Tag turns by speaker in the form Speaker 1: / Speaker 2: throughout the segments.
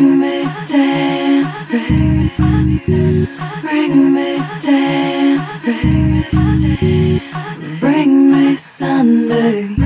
Speaker 1: Bring me dancing. Bring me dancing. Bring me Sunday.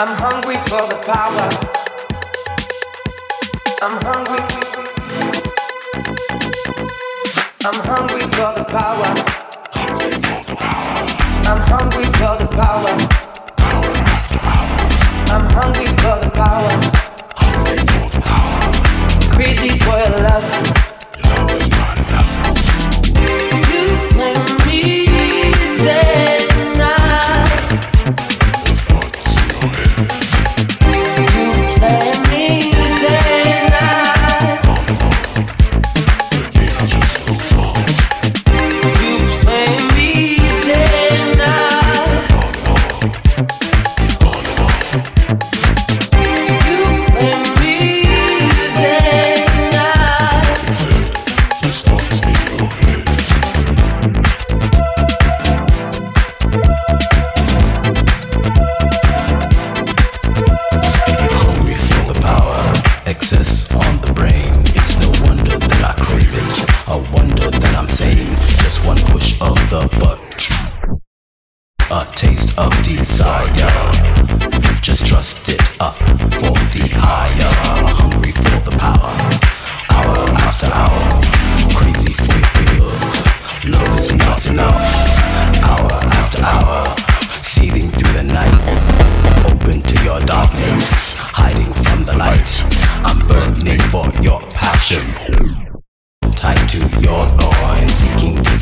Speaker 2: I'm hungry for the power. I'm hungry. I'm hungry for the power. I'm hungry for the power. I'm hungry for the power. Crazy for your love.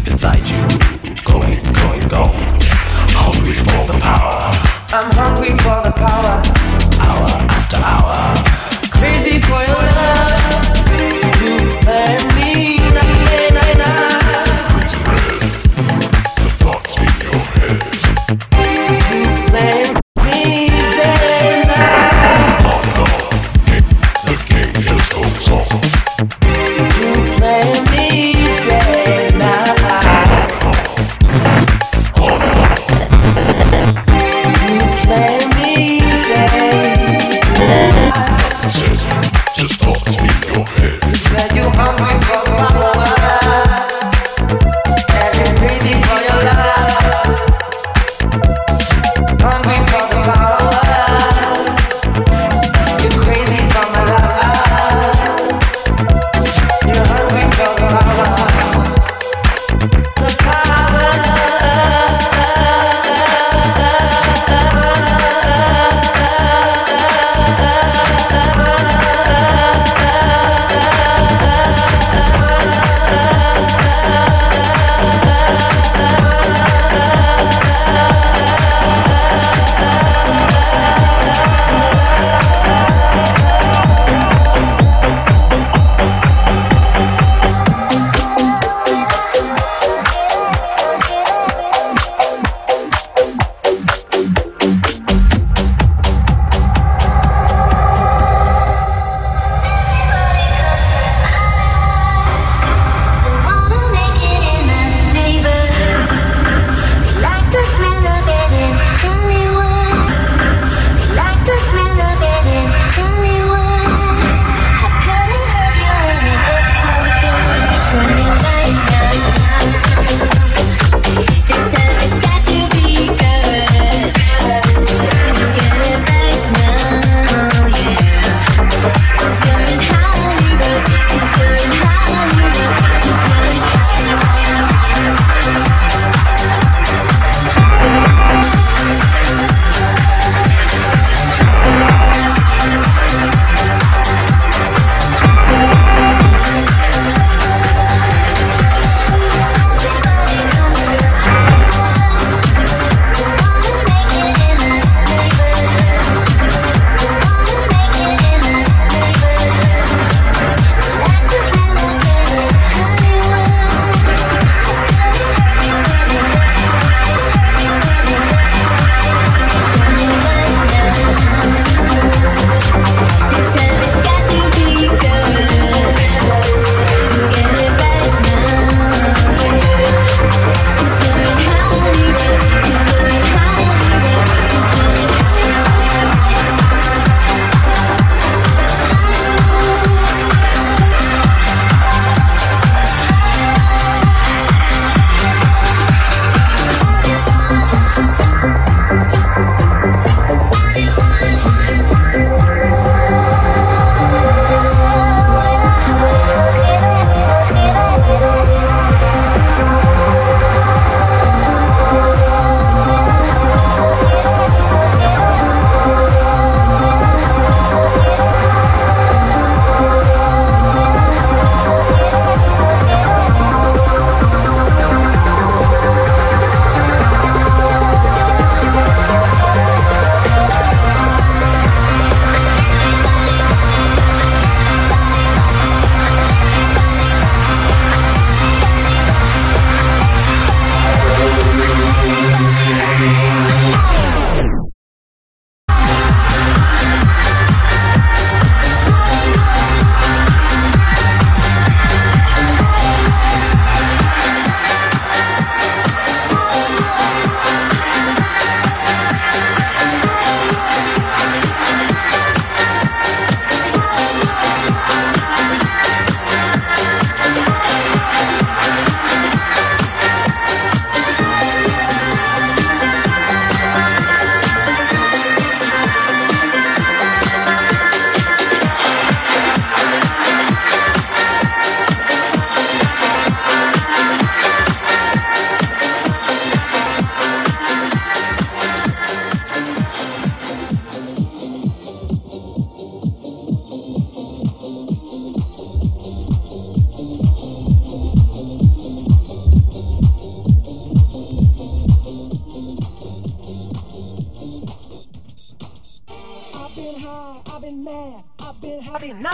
Speaker 3: inside you. Going, going, going. Hungry for the power.
Speaker 2: I'm hungry for the power.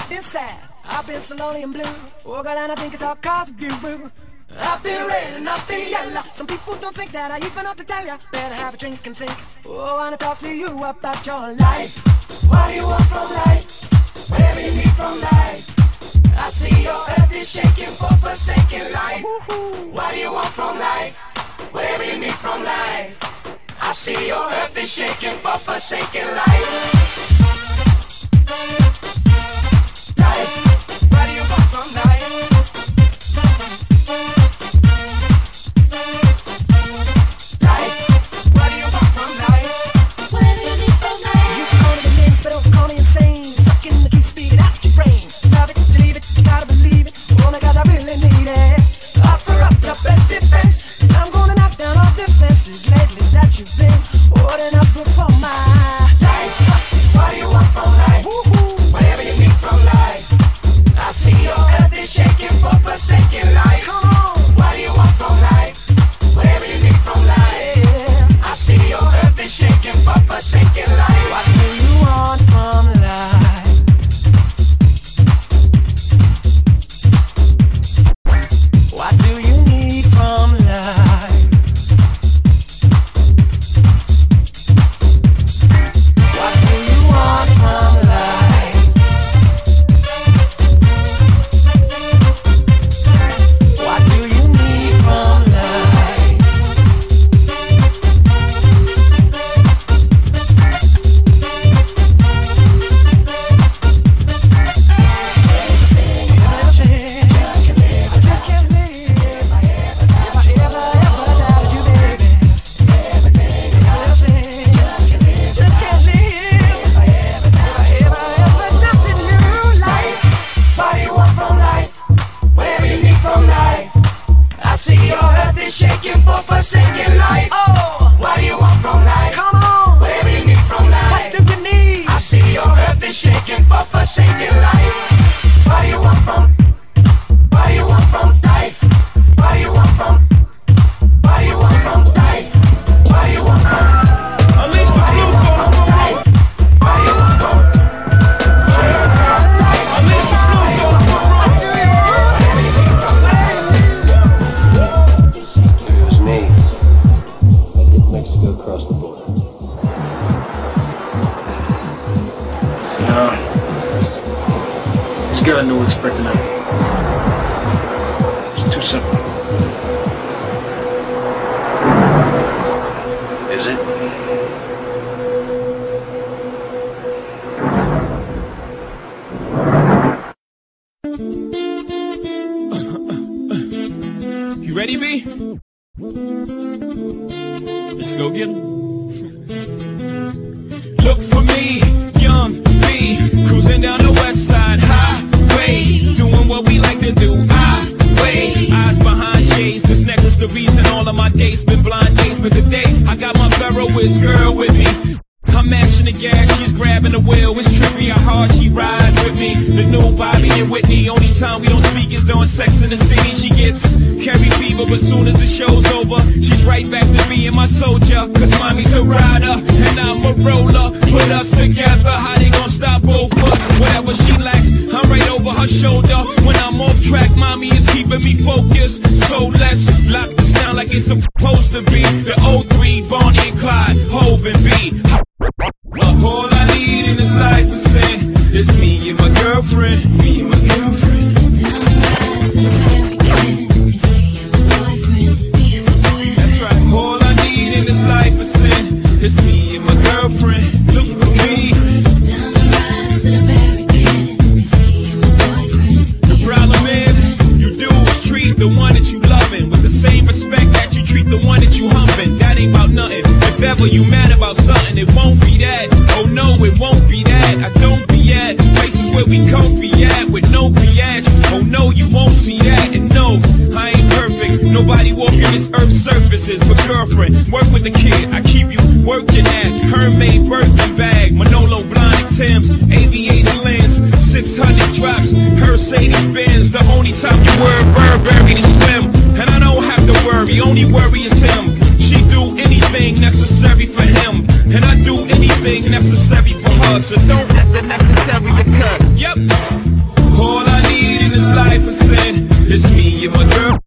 Speaker 2: I've been sad, I've been so lonely and blue. Oh girl, and I think it's all cause of you. I've been red and I've been yellow. Some people don't think that I even have to tell ya. Better have a drink and think. Oh, I wanna talk to you about your life. What do you want from life? Whatever you need from life. I see your earth is shaking for forsaken life. What do you want from life? Whatever you need from life. I see your earth is shaking for forsaken life.
Speaker 4: Go get him. Look for me, young me, cruising down the west side highway, doing what we like to do. I wait, eyes behind shades. This necklace, the reason all of my days been blind days, but today I got my Ferroist girl with me. I'm mashing the gas, she's grabbing the wheel. It's trippy how hard she rides with me. The new Bobby and Whitney. Only time we don't speak is during sex in the city. She gets Carrie fever, but soon as the show's over, she's right back me and my soldier. only walking this earth's surfaces. But girlfriend, work with the kid. I keep you working at Hermès Birkin bag, Manolo Blahniks, aviator lens, 600 drops, Mercedes Benz. The only time you wear Burberry to swim, and I don't have to worry. Only worry is him. She do anything necessary for him, and I do anything necessary for her. So don't let the necessary occur. Yep. All I need in this life is sin. It's me and my girl.